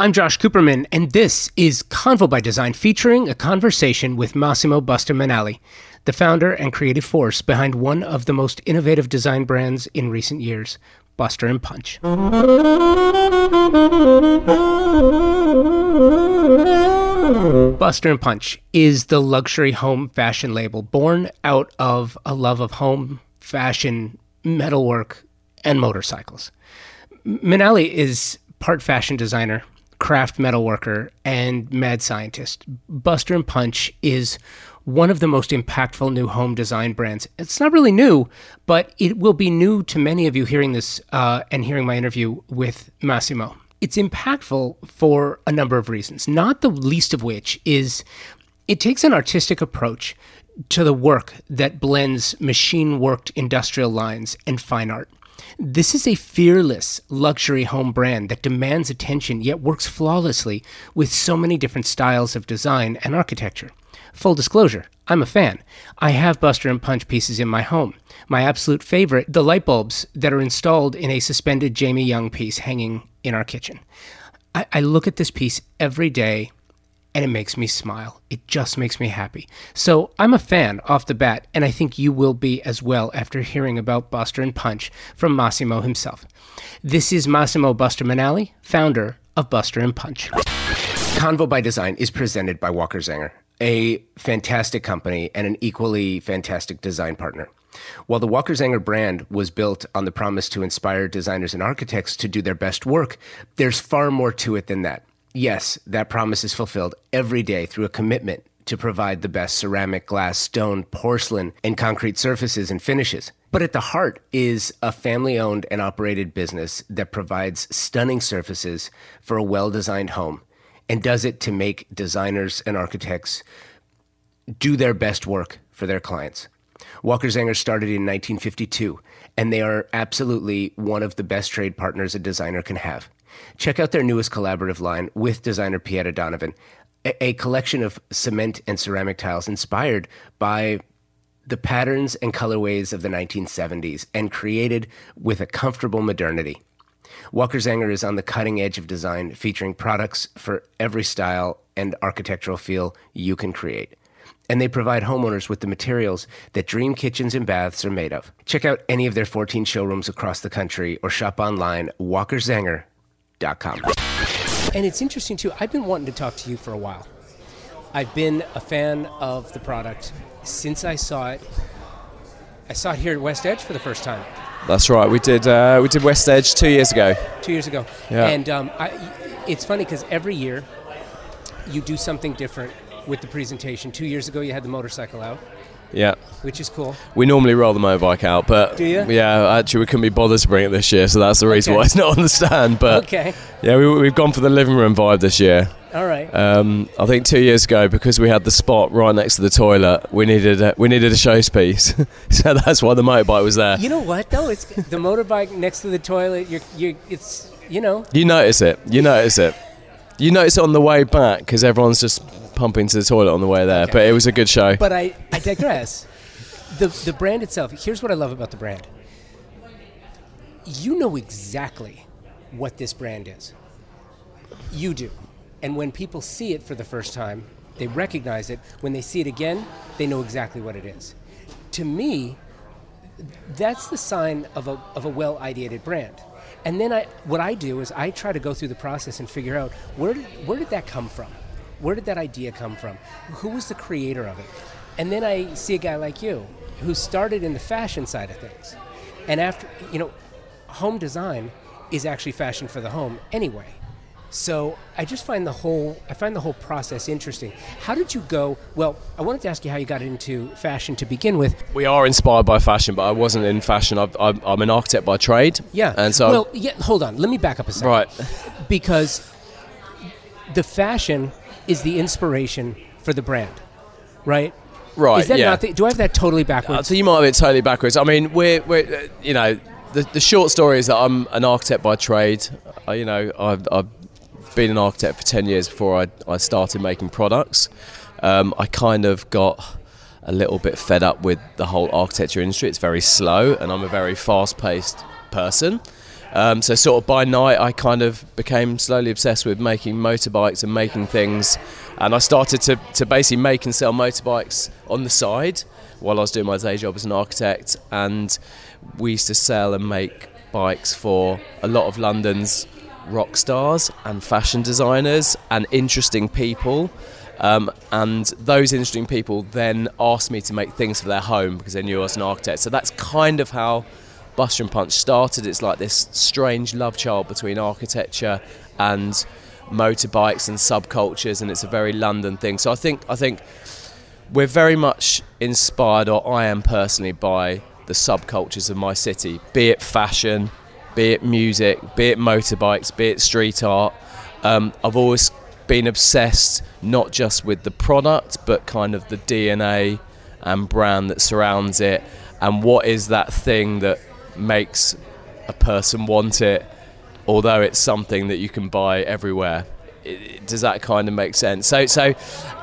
I'm Josh Cooperman, and this is Convo by Design, featuring a conversation with Massimo Buster Minale, the founder and creative force behind one of the most innovative design brands in recent years, Buster and Punch. Buster and Punch is the luxury home fashion label born out of a love of home, fashion, metalwork, and motorcycles. Minale is part fashion designer, craft metalworker, and mad scientist. Buster and Punch is one of the most impactful new home design brands. It's not really new, but it will be new to many of you hearing this uh, and hearing my interview with Massimo. It's impactful for a number of reasons, not the least of which is it takes an artistic approach to the work that blends machine worked industrial lines and fine art. This is a fearless luxury home brand that demands attention yet works flawlessly with so many different styles of design and architecture. Full disclosure, I'm a fan. I have Buster and Punch pieces in my home. My absolute favorite, the light bulbs that are installed in a suspended Jamie Young piece hanging in our kitchen. I, I look at this piece every day and it makes me smile. It just makes me happy. So I'm a fan off the bat, and I think you will be as well after hearing about Buster and Punch from Massimo himself. This is Massimo Buster Minale, founder of Buster and Punch. Convo by Design is presented by Walker Zanger, a fantastic company and an equally fantastic design partner. While the Walker Zanger brand was built on the promise to inspire designers and architects to do their best work, there's far more to it than that. Yes, that promise is fulfilled every day through a commitment to provide the best ceramic, glass, stone, porcelain, and concrete surfaces and finishes. But at the heart is a family owned and operated business that provides stunning surfaces for a well designed home and does it to make designers and architects do their best work for their clients. Walker Zanger started in 1952, and they are absolutely one of the best trade partners a designer can have. Check out their newest collaborative line with designer Pieta Donovan, a, a collection of cement and ceramic tiles inspired by the patterns and colorways of the 1970s and created with a comfortable modernity. Walker Zanger is on the cutting edge of design, featuring products for every style and architectural feel you can create. And they provide homeowners with the materials that dream kitchens and baths are made of. Check out any of their 14 showrooms across the country or shop online walkerzanger.com. And it's interesting too, I've been wanting to talk to you for a while. I've been a fan of the product since I saw it. I saw it here at West Edge for the first time. That's right. We did uh, we did West Edge two years ago. Two years ago. Yeah. And um, I, it's funny because every year you do something different with the presentation. Two years ago you had the motorcycle out. Yeah. Which is cool. We normally roll the motorbike out, but do you? Yeah, actually, we couldn't be bothered to bring it this year, so that's the reason okay. why it's not on the stand. But okay. yeah, we, have gone for the living room vibe this year. All right. Um, I think two years ago, because we had the spot right next to the toilet, we needed a, we needed a showpiece, so that's why the motorbike was there. You know what though? It's the motorbike next to the toilet. You're, you're, it's you know. You notice it. You notice it. You notice it on the way back because everyone's just pumping into the toilet on the way there. Okay. But it was a good show. But I, I digress. the the brand itself. Here's what I love about the brand. You know exactly what this brand is. You do. And when people see it for the first time, they recognize it. When they see it again, they know exactly what it is. To me, that's the sign of a, of a well ideated brand. And then I, what I do is I try to go through the process and figure out where, where did that come from? Where did that idea come from? Who was the creator of it? And then I see a guy like you who started in the fashion side of things. And after, you know, home design is actually fashion for the home anyway. So I just find the whole I find the whole process interesting. How did you go? Well, I wanted to ask you how you got into fashion to begin with. We are inspired by fashion, but I wasn't in fashion. i am an architect by trade. Yeah, and so well, yeah. Hold on, let me back up a second. Right, because the fashion is the inspiration for the brand, right? Right. Is that yeah. not? The, do I have that totally backwards? Uh, so you might have it totally backwards. I mean, we're, we're uh, you know, the, the short story is that I'm an architect by trade. Uh, you know, I've, I've been an architect for 10 years before I, I started making products. Um, I kind of got a little bit fed up with the whole architecture industry. It's very slow, and I'm a very fast paced person. Um, so sort of by night, I kind of became slowly obsessed with making motorbikes and making things, and I started to, to basically make and sell motorbikes on the side while I was doing my day job as an architect. And we used to sell and make bikes for a lot of London's rock stars and fashion designers and interesting people. Um, and those interesting people then asked me to make things for their home because they knew I was an architect. So that's kind of how Buster Punch started. It's like this strange love child between architecture and motorbikes and subcultures, and it's a very London thing. So I think I think we're very much inspired, or I am personally, by the subcultures of my city, be it fashion, be it music, be it motorbikes, be it street art. Um, I've always been obsessed not just with the product, but kind of the DNA and brand that surrounds it, and what is that thing that makes a person want it, although it's something that you can buy everywhere. It, does that kind of make sense? So, so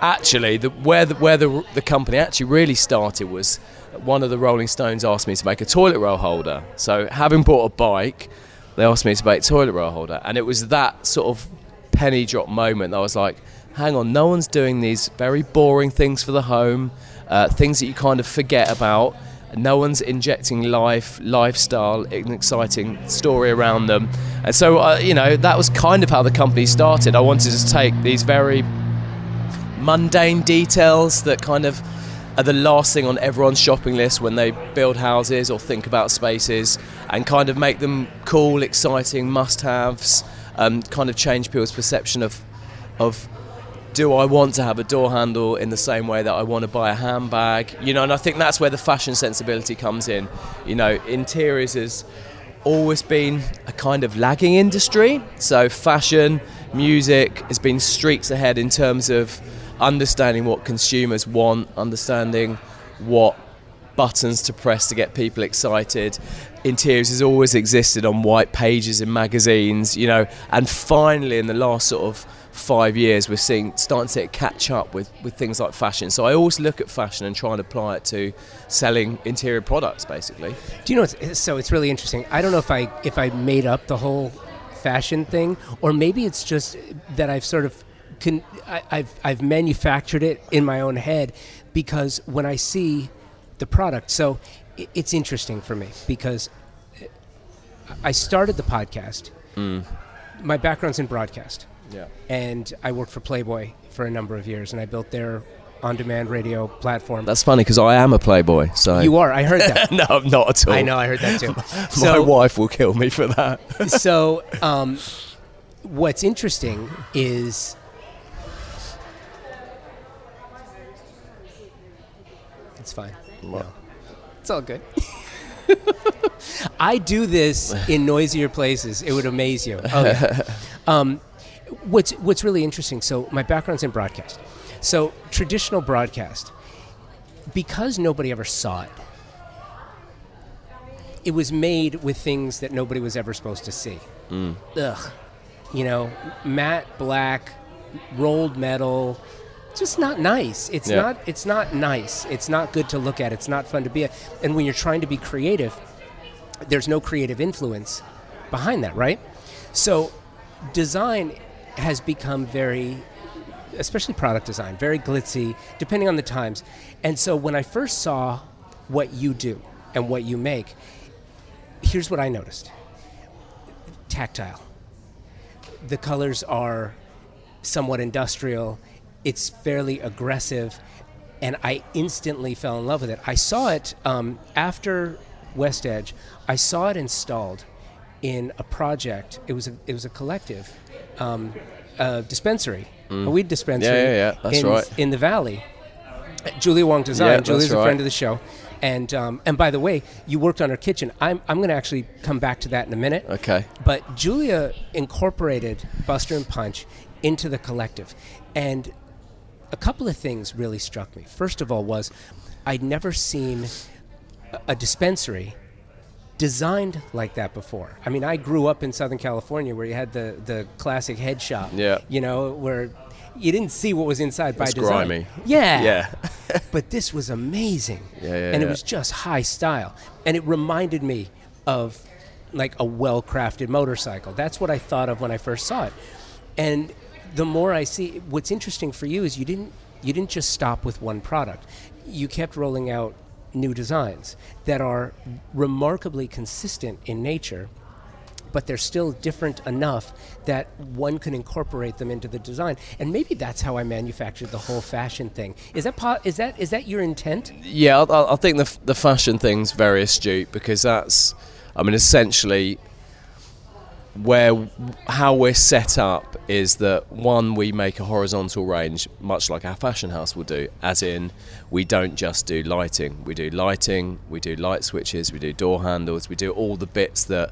actually, the, where the, where the, the company actually really started was one of the Rolling Stones asked me to make a toilet roll holder. So, having bought a bike, they asked me to make a toilet roll holder, and it was that sort of penny drop moment that I was like, hang on, no one's doing these very boring things for the home, uh, things that you kind of forget about. No one's injecting life, lifestyle, an exciting story around them. And so, uh, you know, that was kind of how the company started. I wanted to take these very mundane details that kind of are the last thing on everyone's shopping list when they build houses or think about spaces and kind of make them cool, exciting must haves, um, kind of change people's perception of, of do I want to have a door handle in the same way that I want to buy a handbag? You know, and I think that's where the fashion sensibility comes in. You know, interiors has always been a kind of lagging industry. So fashion, music has been streaks ahead in terms of understanding what consumers want, understanding what buttons to press to get people excited. Interiors has always existed on white pages in magazines, you know, and finally in the last sort of five years we're seeing starting to catch up with, with things like fashion. So I always look at fashion and try and apply it to selling interior products basically. Do you know so it's really interesting. I don't know if I if I made up the whole fashion thing or maybe it's just that I've sort of can I, I've I've manufactured it in my own head because when I see the product, so it, it's interesting for me because I started the podcast. Mm. My background's in broadcast, Yeah. and I worked for Playboy for a number of years, and I built their on-demand radio platform. That's funny because I am a playboy. So you are. I heard that. no, I'm not at all. I know. I heard that too. My So, wife will kill me for that. so um, what's interesting is it's fine No. it's all good i do this in noisier places it would amaze you yeah. um, what's what's really interesting so my background's in broadcast so traditional broadcast because nobody ever saw it it was made with things that nobody was ever supposed to see mm. ugh, you know, matte black, rolled metal. Just not nice. It's Yeah. not. It's not nice. It's not good to look at. It's not fun to be. And when you're trying to be creative, there's no creative influence behind that, right? So, design has become very, especially product design, very glitzy, depending on the times. And so, when I first saw what you do and what you make, here's what I noticed tactile. The colors are somewhat industrial, it's fairly aggressive, and I instantly fell in love with it. I saw it um, after West Edge, I saw it installed in a project. It was a, it was a collective, um, a dispensary, a weed dispensary. Mm. Yeah, yeah, yeah, that's in, right. In the valley. Julia Wong Design. Yeah, Julia's a right. friend of the show. And, um, and by the way, you worked on her kitchen. I'm, I'm going to actually come back to that in a minute. Okay. But Julia incorporated Buster and Punch into the collective. And a couple of things really struck me. First of all, was I'd never seen a dispensary designed like that before. I mean, I grew up in Southern California where you had the, the classic head shop. Yeah. You know, where you didn't see what was inside by It's design. grimy. Yeah. Yeah. but this was amazing. Yeah, yeah, and it was just high style. And it reminded me of like a well-crafted motorcycle. That's what I thought of when I first saw it. And the more I see, what's interesting for you is you didn't you didn't just stop with one product. You kept rolling out new designs that are remarkably consistent in nature but they're still different enough that one can incorporate them into the design. And maybe that's how I manufactured the whole fashion thing. Is that po- is that is that your intent? Yeah, I, think the the fashion thing's very astute because that's, I mean, essentially where how we're set up is that one we make a horizontal range much like our fashion house will do as in we don't just do lighting. We do lighting we do light switches we do door handles we do all the bits that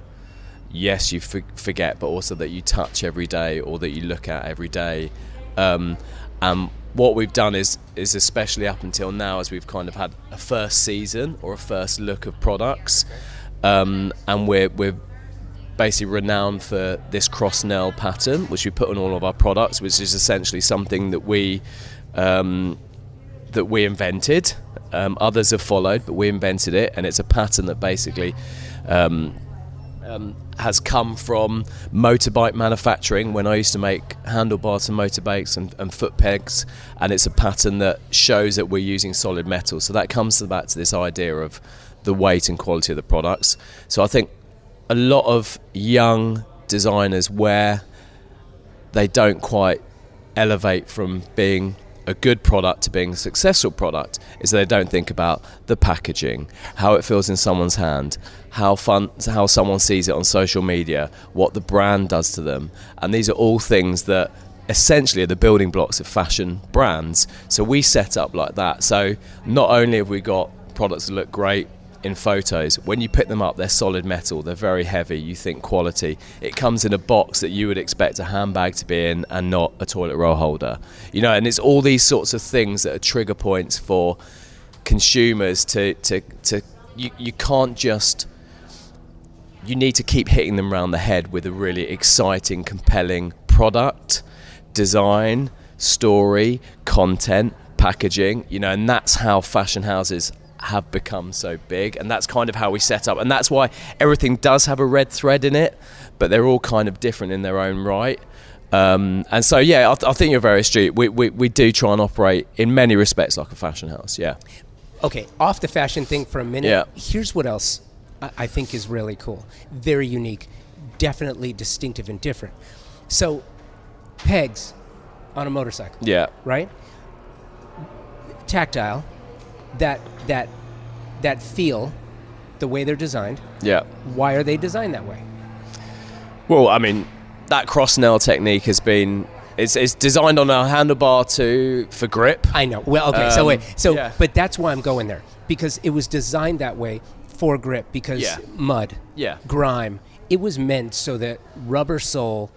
yes you forget but also that you touch every day or that you look at every day. Um, and what we've done is is especially up until now as we've kind of had a first season or a first look of products. Um, and we're we're basically renowned for this cross nail pattern, which we put on all of our products, which is essentially something that we um, that we invented. Um, others have followed, but we invented it, and it's a pattern that basically um, um has come from motorbike manufacturing. When I used to make handlebars and motorbikes and, and foot pegs, and it's a pattern that shows that we're using solid metal. So that comes back to this idea of the weight and quality of the products. So I think a lot of young designers where they don't quite elevate from being a good product to being a successful product is they don't think about the packaging, how it feels in someone's hand, how fun, how someone sees it on social media, what the brand does to them, and these are all things that essentially are the building blocks of fashion brands. So we set up like that. So not only have we got products that look great in photos. When you pick them up, they're solid metal, they're very heavy, you think quality. It comes in a box that you would expect a handbag to be in and not a toilet roll holder. You know, and it's all these sorts of things that are trigger points for consumers to, to, to you, you can't just you need to keep hitting them around the head with a really exciting, compelling product, design, story, content, packaging, you know, and that's how fashion houses have become so big, and that's kind of how we set up, and that's why everything does have a red thread in it, but they're all kind of different in their own right. Um, and so, yeah, I, th- I, think you're very astute. We, we, we do try and operate in many respects like a fashion house, yeah. Okay, off the fashion thing for a minute. Yeah. Here's what else I, I think is really cool. Very unique, definitely distinctive and different. So, pegs on a motorcycle. Yeah. Right? Tactile, that that that feel the way they're designed. Yeah. Why are they designed that way? Well, I mean, that cross nail technique has been it's, it's designed on a handlebar to for grip. I know. Well, okay. Um, so wait. So, yeah. but that's why I'm going there because it was designed that way for grip because yeah. mud, yeah, grime. It was meant so that rubber sole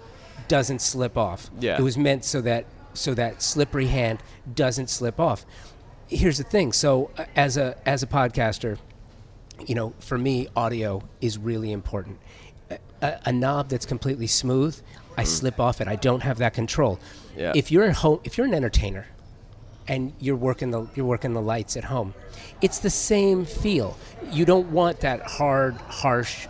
doesn't slip off. Yeah. It was meant so that so that slippery hand doesn't slip off here's the thing. So uh, as a as a podcaster, you know, for me, audio is really important. A, a knob that's completely smooth, I mm. slip off it. I don't have that control. Yeah. If you're home, if you're an entertainer, and you're working the you're working the lights at home, it's the same feel. You don't want that hard, harsh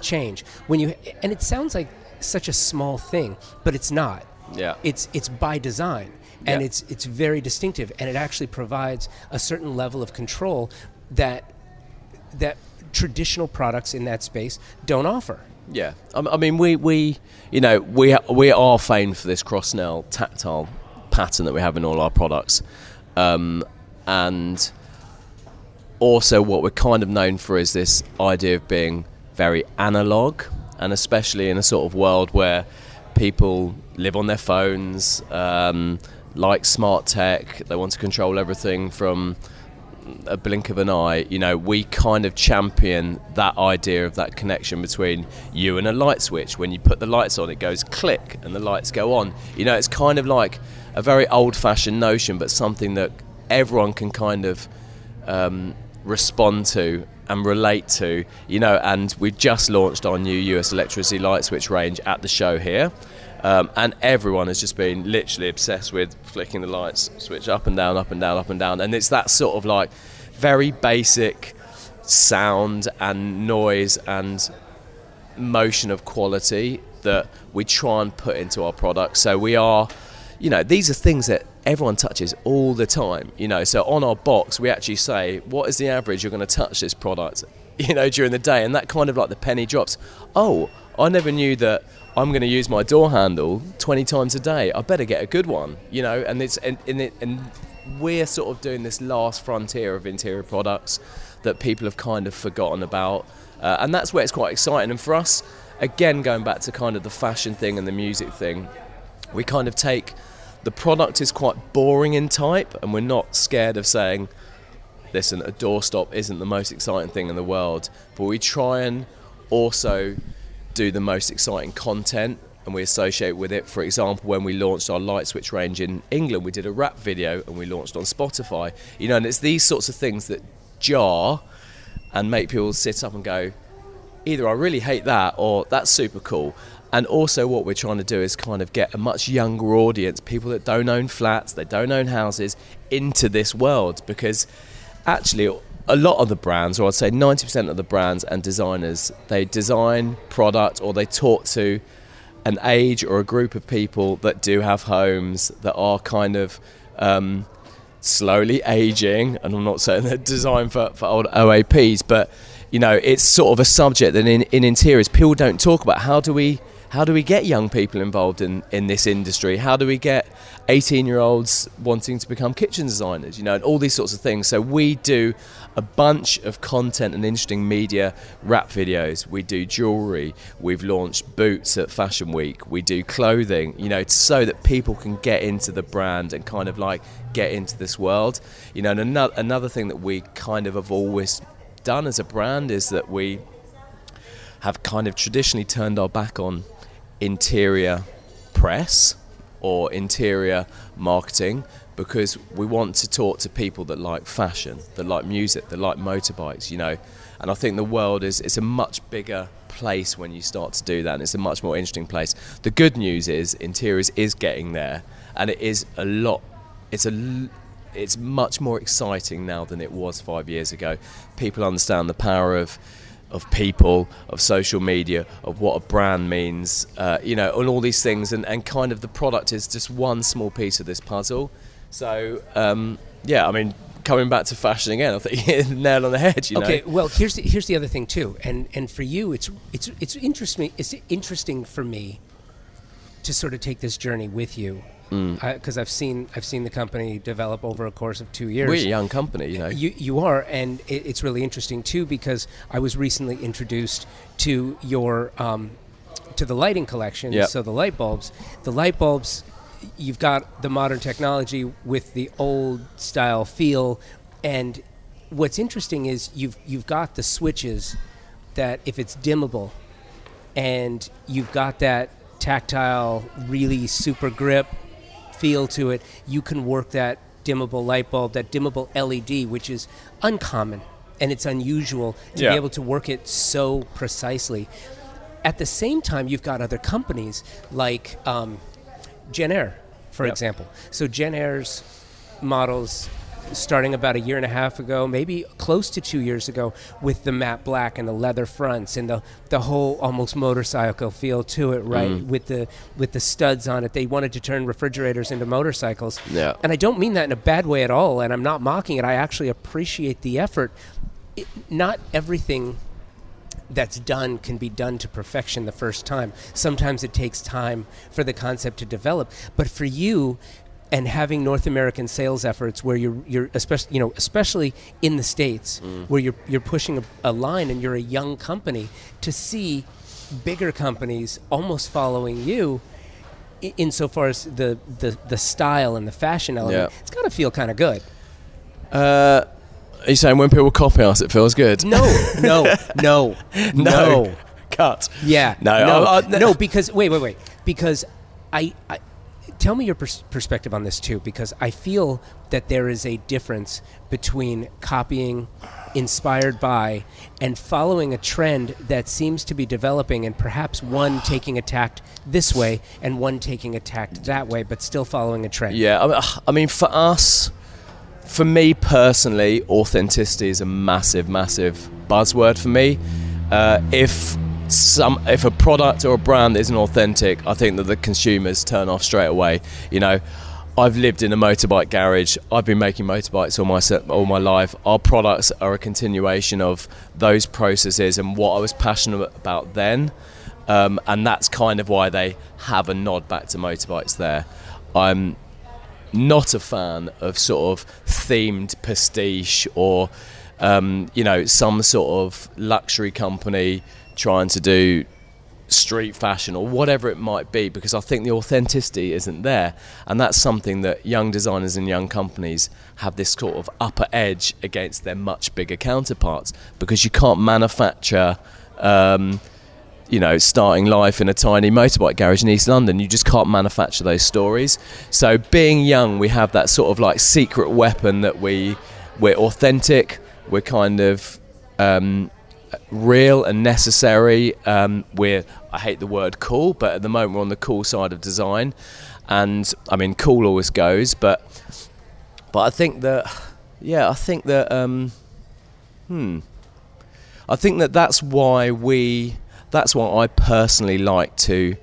change when you. And it sounds like such a small thing, but it's not. Yeah. It's it's by design and yeah. it's it's very distinctive, and it actually provides a certain level of control that that traditional products in that space don't offer. Yeah, I mean, we, we you know we we are famed for this cross nail tactile pattern that we have in all our products, um, and also what we're kind of known for is this idea of being very analog, and especially in a sort of world where people live on their phones. Um, like smart tech. They want to control everything from a blink of an eye. You know, we kind of champion that idea of that connection between you and a light switch. When you put the lights on, it goes click and the lights go on. You know, it's kind of like a very old fashioned notion, but something that everyone can kind of um, respond to and relate to. You know, and we've just launched our new US electricity light switch range at the show here. Um, and everyone has just been literally obsessed with flicking the lights switch up and down, up and down, up and down. And it's that sort of like very basic sound and noise and motion of quality that we try and put into our product. So we are, you know, these are things that everyone touches all the time. You know, so on our box we actually say what is the average you're going to touch this product, you know, during the day, and that kind of like the penny drops. Oh, I never knew that I'm going to use my door handle 20 times a day. I better get a good one, you know. And it's and, and, it, and we're sort of doing this last frontier of interior products that people have kind of forgotten about, uh, and that's where it's quite exciting. And for us, again, going back to kind of the fashion thing and the music thing, we kind of take the product is quite boring in type, and we're not scared of saying, listen, a doorstop isn't the most exciting thing in the world, but we try and also do the most exciting content and we associate with it. For example, when we launched our light switch range in England, we did a rap video and we launched on Spotify. You know, and it's these sorts of things that jar and make people sit up and go, either I really hate that or that's super cool. And also, what we're trying to do is kind of get a much younger audience, people that don't own flats, they don't own houses, into this world because actually a lot of the brands, or I'd say 90% of the brands and designers, they design product or they talk to an age or a group of people that do have homes that are kind of um, slowly aging. And I'm not saying they're designed for, for old OAPs, but you know, it's sort of a subject that in, in interiors people don't talk about. How do we how do we get young people involved in, in this industry? How do we get 18 year olds wanting to become kitchen designers? You know, and all these sorts of things. So we do a bunch of content and interesting media rap videos. We do jewelry. We've launched boots at Fashion Week. We do clothing, you know, so that people can get into the brand and kind of like get into this world. You know, and another, another thing that we kind of have always done as a brand is that we have kind of traditionally turned our back on interior press or interior marketing because we want to talk to people that like fashion, that like music, that like motorbikes, you know. And I think the world is it's a much bigger place when you start to do that and it's a much more interesting place. The good news is interiors is getting there and it is a lot it's a it's much more exciting now than it was 5 years ago. People understand the power of of people, of social media, of what a brand means, uh, you know, and all these things. And, and kind of the product is just one small piece of this puzzle. So, um, yeah, I mean, coming back to fashion again, I think you hit the nail on the head. You know? Okay, well, here's the, here's the other thing too, and and for you, it's it's it's interesting. It's interesting for me to sort of take this journey with you because mm. I've seen I've seen the company develop over a course of two years. We're a young company, you know. You you are, and it, it's really interesting too because I was recently introduced to your um, to the lighting collection. Yep. So the light bulbs, the light bulbs, you've got the modern technology with the old style feel, and what's interesting is you've you've got the switches that if it's dimmable, and you've got that tactile, really super grip feel to it, you can work that dimmable light bulb, that dimmable LED, which is uncommon and it's unusual to yeah. be able to work it so precisely. At the same time, you've got other companies like um, Jenn-Air, for yep. example. So Jenn-Air's models starting about a year and a half ago, maybe close to two years ago, with the matte black and the leather fronts and the the whole almost motorcycle feel to it, right? Mm. With the with the studs on it, they wanted to turn refrigerators into motorcycles. Yeah. And I don't mean that in a bad way at all, and I'm not mocking it. I actually appreciate the effort. It, not everything that's done can be done to perfection the first time. Sometimes it takes time for the concept to develop. But for you, and having North American sales efforts where you're you're especially you know especially in the states mm. where you're you're pushing a, a, line and you're a young company to see bigger companies almost following you insofar as the, the the style and the fashion element yeah. it's got to feel kind of good uh are you saying when people copy us it feels good? No no no no, no. cut. Yeah. No no, I, I, uh, no because wait wait wait. Because I, I tell me your pers- perspective on this too, because I feel that there is a difference between copying inspired by and following a trend that seems to be developing and perhaps one taking a tact this way and one taking a tact that way but still following a trend. Yeah i mean for us for me personally authenticity is a massive massive buzzword for me uh, if some if a product or a brand isn't authentic, I think that the consumers turn off straight away. You know, I've lived in a motorbike garage. I've been making motorbikes all my all my life. Our products are a continuation of those processes and what I was passionate about then, um, and that's kind of why they have a nod back to motorbikes. There, I'm not a fan of sort of themed pastiche or um, you know some sort of luxury company trying to do street fashion or whatever it might be because I think the authenticity isn't there. And that's something that young designers and young companies have this sort of upper edge against their much bigger counterparts because you can't manufacture. Um, you know, starting life in a tiny motorbike garage in East London, you just can't manufacture those stories. So, being young, we have that sort of like secret weapon that we we're authentic, we're kind of um, real and necessary. Um, we're I hate the word cool, but at the moment we're on the cool side of design, and I mean cool always goes, but but I think that yeah, I think that um, hmm, I think that that's why we that's why I personally like to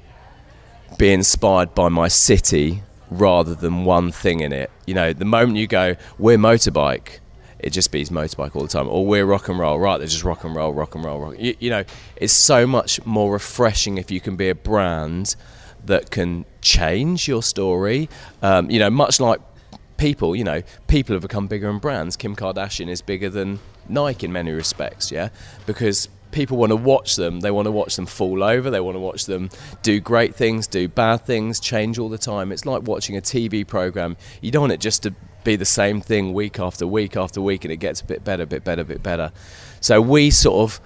be inspired by my city rather than one thing in it. You know, the moment you go, we're motorbike it just beats motorbike all the time. Or we're rock and roll, right? They're just rock and roll, rock and roll, rock. You, you know, it's so much more refreshing if you can be a brand that can change your story. Um, you know, much like people, you know, people have become bigger than brands. Kim Kardashian is bigger than Nike in many respects, yeah, because people want to watch them. They want to watch them fall over. They want to watch them do great things, do bad things, change all the time. It's like watching a TV program. You don't want it just to be the same thing week after week after week, and it gets a bit better, bit better, bit better. So we sort of,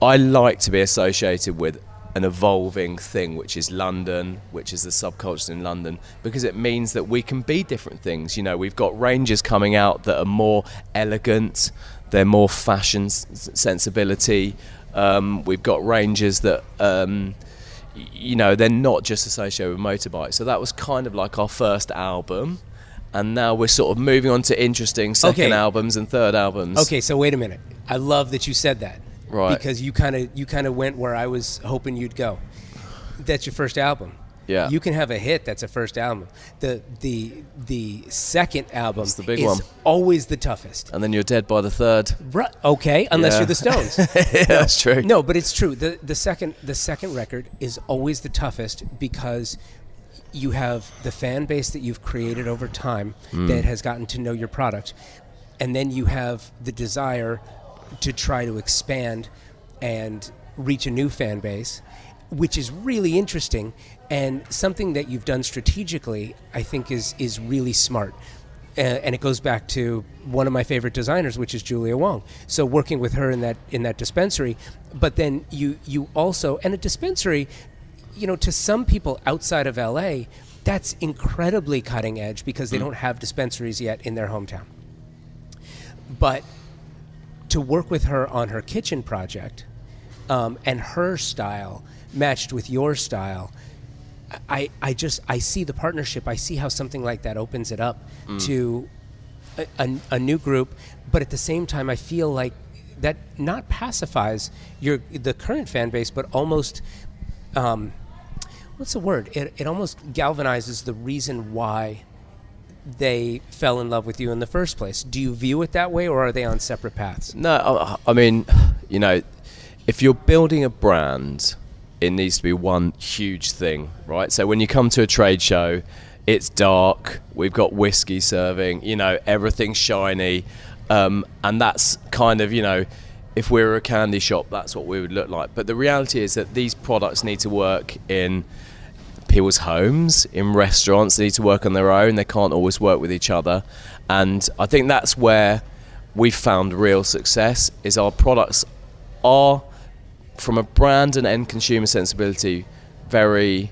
I like to be associated with an evolving thing, which is London, which is the subculture in London, because it means that we can be different things. You know, we've got ranges coming out that are more elegant, they're more fashion sensibility. Um, we've got ranges that. Um, you know, they're not just associated with motorbikes. So that was kind of like our first album and now we're sort of moving on to interesting second Okay. albums and third albums. Okay, so wait a minute. I love that you said that. Right. Because you kind of you kind of went where I was hoping you'd go. That's your first album. Yeah. You can have a hit that's a first album. The the the second album the big is one. always the toughest. And then you're dead by the third. Ru- Okay, unless Yeah. you're the Stones. yeah, that's true. No, but it's true. The the second the second record is always the toughest because you have the fan base that you've created over time Hmm. that has gotten to know your product, and then you have the desire to try to expand and reach a new fan base, which is really interesting and something that you've done strategically. I think is is really smart. And it goes back to one of my favorite designers, which is Julia Wong. So working with her in that in that dispensary, but then you you also and a dispensary, you know, to some people outside of LA, that's incredibly cutting edge because they don't have dispensaries yet in their hometown. But to work with her on her kitchen project, um, and her style matched with your style, I, I just I see the partnership. I see how something like that opens it up to a, a, a new group, but at the same time, I feel like that not pacifies your the current fan base, but almost um, what's the word? It, it almost galvanizes the reason why they fell in love with you in the first place. Do you view it that way, or are they on separate paths? No, I, I mean, you know, if you're building a brand, it needs to be one huge thing, right? So when you come to a trade show, it's dark. We've got whiskey serving. You know, everything's shiny, um, and that's kind of you know, if we were a candy shop, that's what we would look like. But the reality is that these products need to work in people's homes, in restaurants. They need to work on their own. They can't always work with each other. And I think that's where we've found real success is our products are from a brand and end consumer sensibility very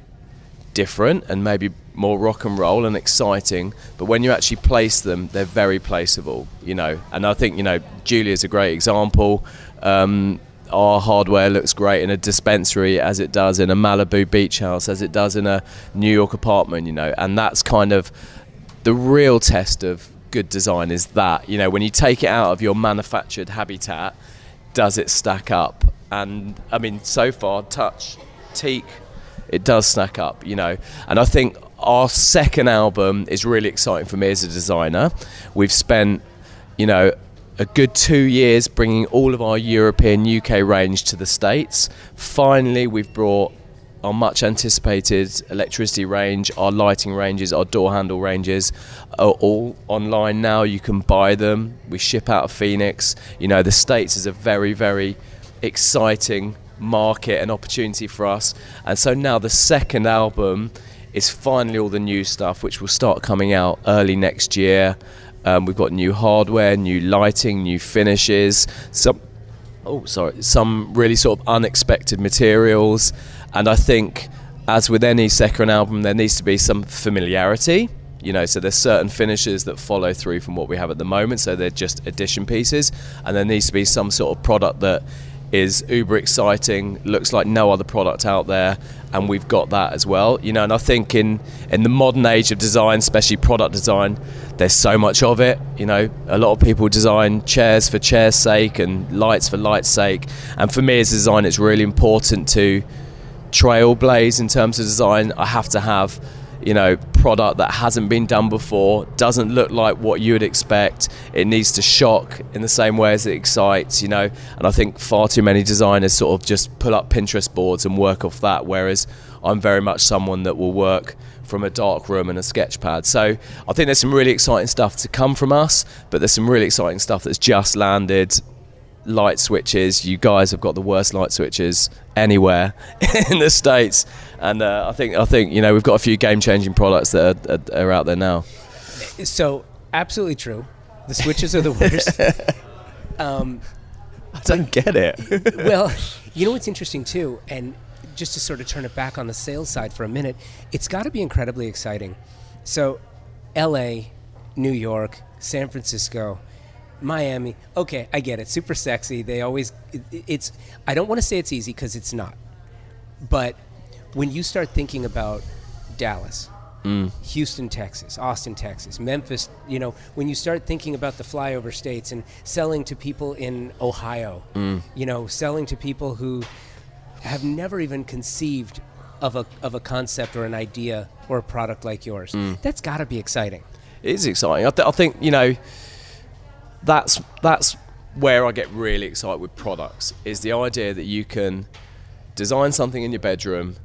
different and maybe more rock and roll and exciting but when you actually place them they're very placeable you know. And i think you know julia's a great example. Um, our hardware looks great in a dispensary as it does in a malibu beach house as it does in a new york apartment you know. And that's kind of the real test of good design is that you know when you take it out of your manufactured habitat does it stack up and I mean, so far, touch, teak, it does snack up, you know. And I think our second album is really exciting for me as a designer. We've spent, you know, a good two years bringing all of our European UK range to the States. Finally, we've brought our much anticipated electricity range, our lighting ranges, our door handle ranges are all online now. You can buy them. We ship out of Phoenix. You know, the States is a very, very exciting market and opportunity for us. And so now the second album is finally all the new stuff, which will start coming out early next year. Um, we've got new hardware, new lighting, new finishes, some oh sorry, some really sort of unexpected materials, and I think as with any second album, there needs to be some familiarity. You know, so there's certain finishes that follow through from what we have at the moment, so they're just addition pieces, and there needs to be some sort of product that is uber exciting, looks like no other product out there, and we've got that as well. You know, and I think in in the modern age of design, especially product design, there's so much of it. You know, a lot of people design chairs for chairs' sake and lights for lights' sake, and for me as a designer, it's really important to trailblaze in terms of design. I have to have you know, product that hasn't been done before, doesn't look like what you would expect. It needs to shock in the same way as it excites, you know. And I think far too many designers sort of just pull up Pinterest boards and work off that, whereas I'm very much someone that will work from a dark room and a sketch pad. So I think there's some really exciting stuff to come from us, but there's some really exciting stuff that's just landed light switches. You guys have got the worst light switches anywhere in the states, and uh, I think I think you know we've got a few game changing products that are, are, out there now. So absolutely true. The switches are the worst. um, I don't get it. well, you know what's interesting too, and just to sort of turn it back on the sales side for a minute, it's got to be incredibly exciting. So, L.A., New York, San Francisco Miami. Okay, I get it. Super sexy. They always. It, it's. I don't want to say it's easy because it's not. But when you start thinking about Dallas, mm. Houston, Texas, Austin, Texas, Memphis, you know, when you start thinking about the flyover states and selling to people in Ohio, mm. you know, selling to people who have never even conceived of a of a concept or an idea or a product like yours, mm. that's got to be exciting. It is exciting. I, th- I think you know that's that's where I get really excited with products is the idea that you can design something in your bedroom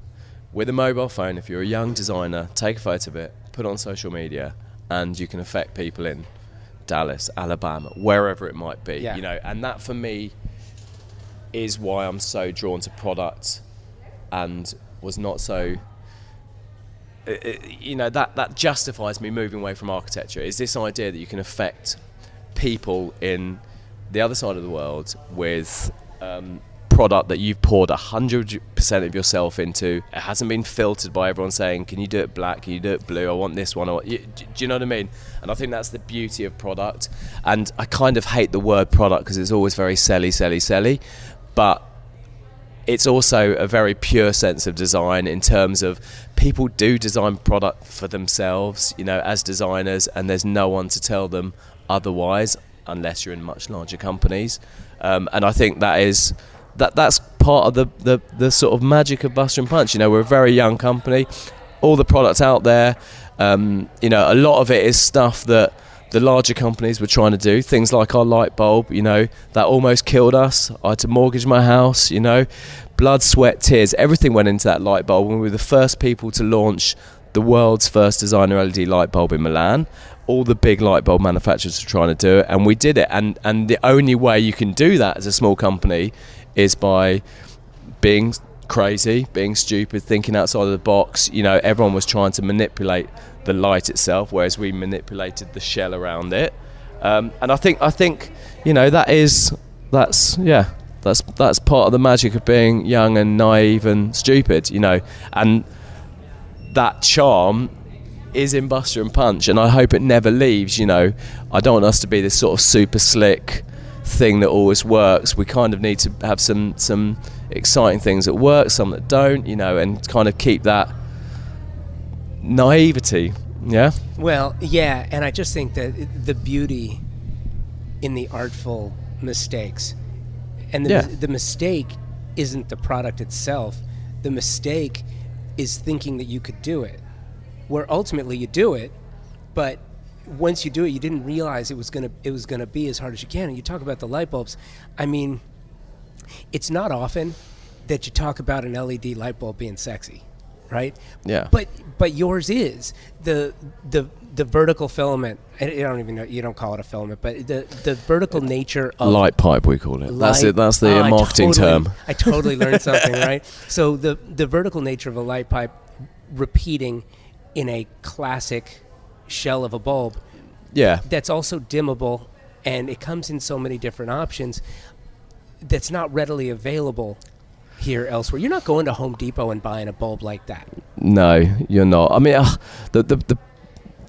with a mobile phone if you're a young designer, take a photo of it, put it on social media, and you can affect people in Dallas, Alabama, wherever it might be. Yeah. You know, and that for me is why I'm so drawn to product and was not so you know that that justifies me moving away from architecture is this idea that you can affect people in the other side of the world with um, product that you've poured 100% of yourself into. It hasn't been filtered by everyone saying, can you do it black? Can you do it blue? I want this one. Want... do you know what I mean? And I think that's the beauty of product. And I kind of hate the word product because it's always very selly, selly, selly. But it's also a very pure sense of design in terms of people do design product for themselves, you know, as designers, and there's no one to tell them otherwise, unless you're in much larger companies. Um, and I think that is that that's part of the, the, the sort of magic of Buster and Punch. You know, we're a very young company. All the products out there, um, you know, a lot of it is stuff that the larger companies were trying to do. Things like our light bulb, you know, that almost killed us. I had to mortgage my house, you know, blood, sweat, tears. Everything went into that light bulb. We were the first people to launch the world's first designer LED light bulb in Milan all the big light bulb manufacturers are trying to do it, and we did it. And and the only way you can do that as a small company is by being crazy, being stupid, thinking outside of the box. You know, everyone was trying to manipulate the light itself, whereas we manipulated the shell around it. Um, and I think I think you know that is that's yeah that's that's part of the magic of being young and naive and stupid. You know, and that charm is in Buster and Punch, and I hope it never leaves. You know, I don't want us to be this sort of super slick thing that always works. We kind of need to have some some exciting things that work, some that don't. You know, and kind of keep that naivety. Yeah. Well, yeah, and I just think that the beauty in the artful mistakes, and the, yeah. the mistake isn't the product itself. The mistake is thinking that you could do it, where ultimately you do it, but once you do it, you didn't realize it was gonna it was gonna be as hard as you can. And you talk about the light bulbs. I mean, it's not often that you talk about an LED light bulb being sexy, right? Yeah. But but yours is the the the vertical filament. I don't even know. You don't call it a filament, but the the vertical uh, nature of Light pipe, we call it. that's it. That's the Oh, marketing totally- term. I totally learned something, right? So the the vertical nature of a light pipe repeating in a classic shell of a bulb Yeah. that's also dimmable and it comes in so many different options that's not readily available here elsewhere. You're not going to Home Depot and buying a bulb like that. No, you're not. I mean, uh, the, the the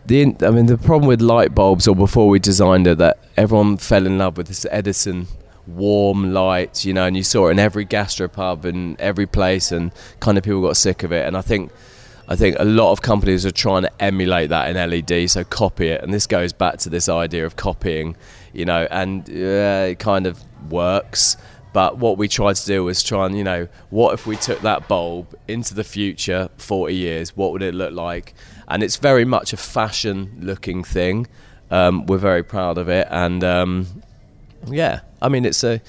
the I mean the problem with light bulbs, or before we designed it, that everyone fell in love with this Edison warm light, you know, and you saw it in every gastropub and every place, and kind of people got sick of it. And I think. I think a lot of companies are trying to emulate that in LED, so copy it, and this goes back to this idea of copying, you know, and uh, it kind of works. But what we tried to do was try and, you know, what if we took that bulb into the future, 40 years, what would it look like? And it's very much a fashion looking thing. Um, we're very proud of it. And um, yeah, I mean, it's a.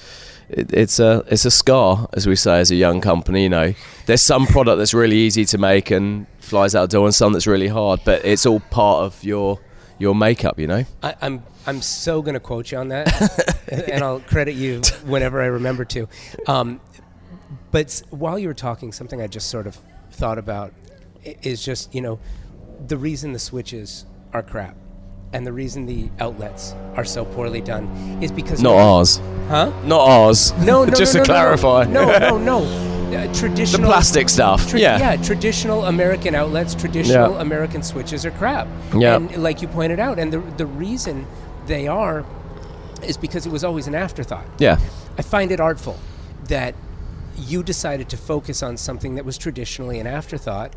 It, it's a it's a scar, as we say, as a young company. You know, there's some product that's really easy to make and flies out the door, and some that's really hard. But it's all part of your your makeup. You know. I, I'm I'm so to quote you on that, and I'll credit you whenever I remember to. Um, but while you were talking, something I just sort of thought about is just you know the reason the switches are crap, and the reason the outlets are so poorly done is because Not ours. huh? Not ours. No, no, Just no, to no, no. clarify. No, no, no. Uh, the traditional plastic stuff. Tra- yeah. traditional American outlets, traditional Yeah. American switches are crap. Yeah. And like you pointed out, and the, the reason they are is because it was always an afterthought. Yeah. I find it artful that you decided to focus on something that was traditionally an afterthought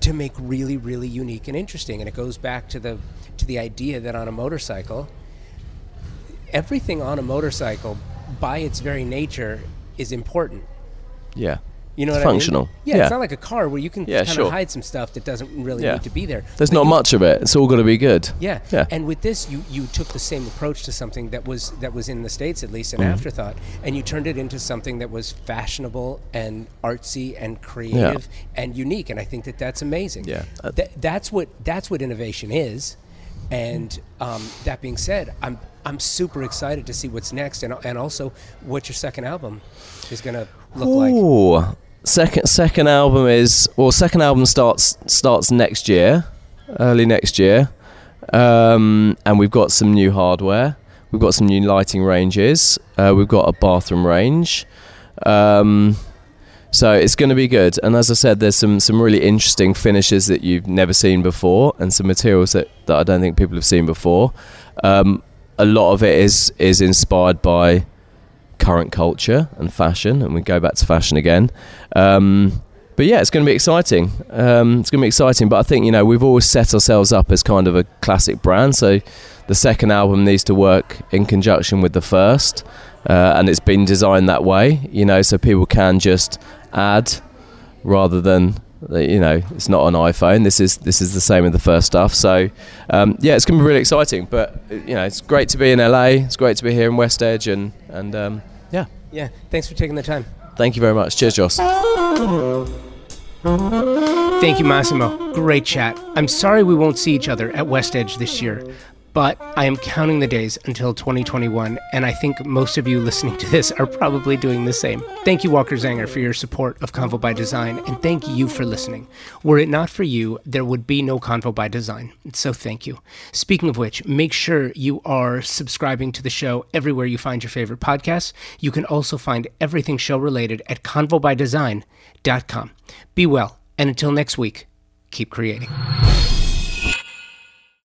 to make really, really unique and interesting. And it goes back to the to the idea that on a motorcycle, everything on a motorcycle, by its very nature, is important. Yeah. You know It's what I functional. mean? Yeah, Yeah. it's not like a car where you can Yeah, kind sure. of hide some stuff that doesn't really Yeah. need to be there. There's But not you- much of it. It's all got to be good. Yeah. Yeah. And with this, you, you took the same approach to something that was that was in the states at least an Mm-hmm. afterthought, and you turned it into something that was fashionable and artsy and creative and unique. And I think that that's amazing. Yeah. Uh, Th- that's what that's what innovation is. And um, that being said, I'm I'm super excited to see what's next, and and also what your second album is going to look like. Second second album is well second album starts starts next year, early next year. Um, and we've got some new hardware. We've got some new lighting ranges. Uh, we've got a bathroom range. Um, so it's going to be good. And as I said, there's some, some really interesting finishes that you've never seen before, and some materials that, that I don't think people have seen before. Um, a lot of it is is inspired by current culture and fashion, and we go back to fashion again. Um, but yeah, it's going to be exciting. Um, it's going to be exciting. But I think you know we've always set ourselves up as kind of a classic brand, so the second album needs to work in conjunction with the first, uh, and it's been designed that way. You know, so people can just add rather than you know it's not an iphone this is this is the same with the first stuff so um, yeah it's going to be really exciting but you know it's great to be in la it's great to be here in west edge and and um, yeah Yeah. Thanks for taking the time. thank you very much cheers joss Thank you, Massimo. Great chat. I'm sorry we won't see each other at West Edge this year, but I am counting the days until 2021, and I think most of you listening to this are probably doing the same. Thank you, Walker Zanger, for your support of Convo by Design, and thank you for listening. Were it not for you, there would be no Convo by Design, so thank you. Speaking of which, make sure you are subscribing to the show everywhere you find your favorite podcasts. You can also find everything show related at convobydesign.com. Be well, and until next week, keep creating.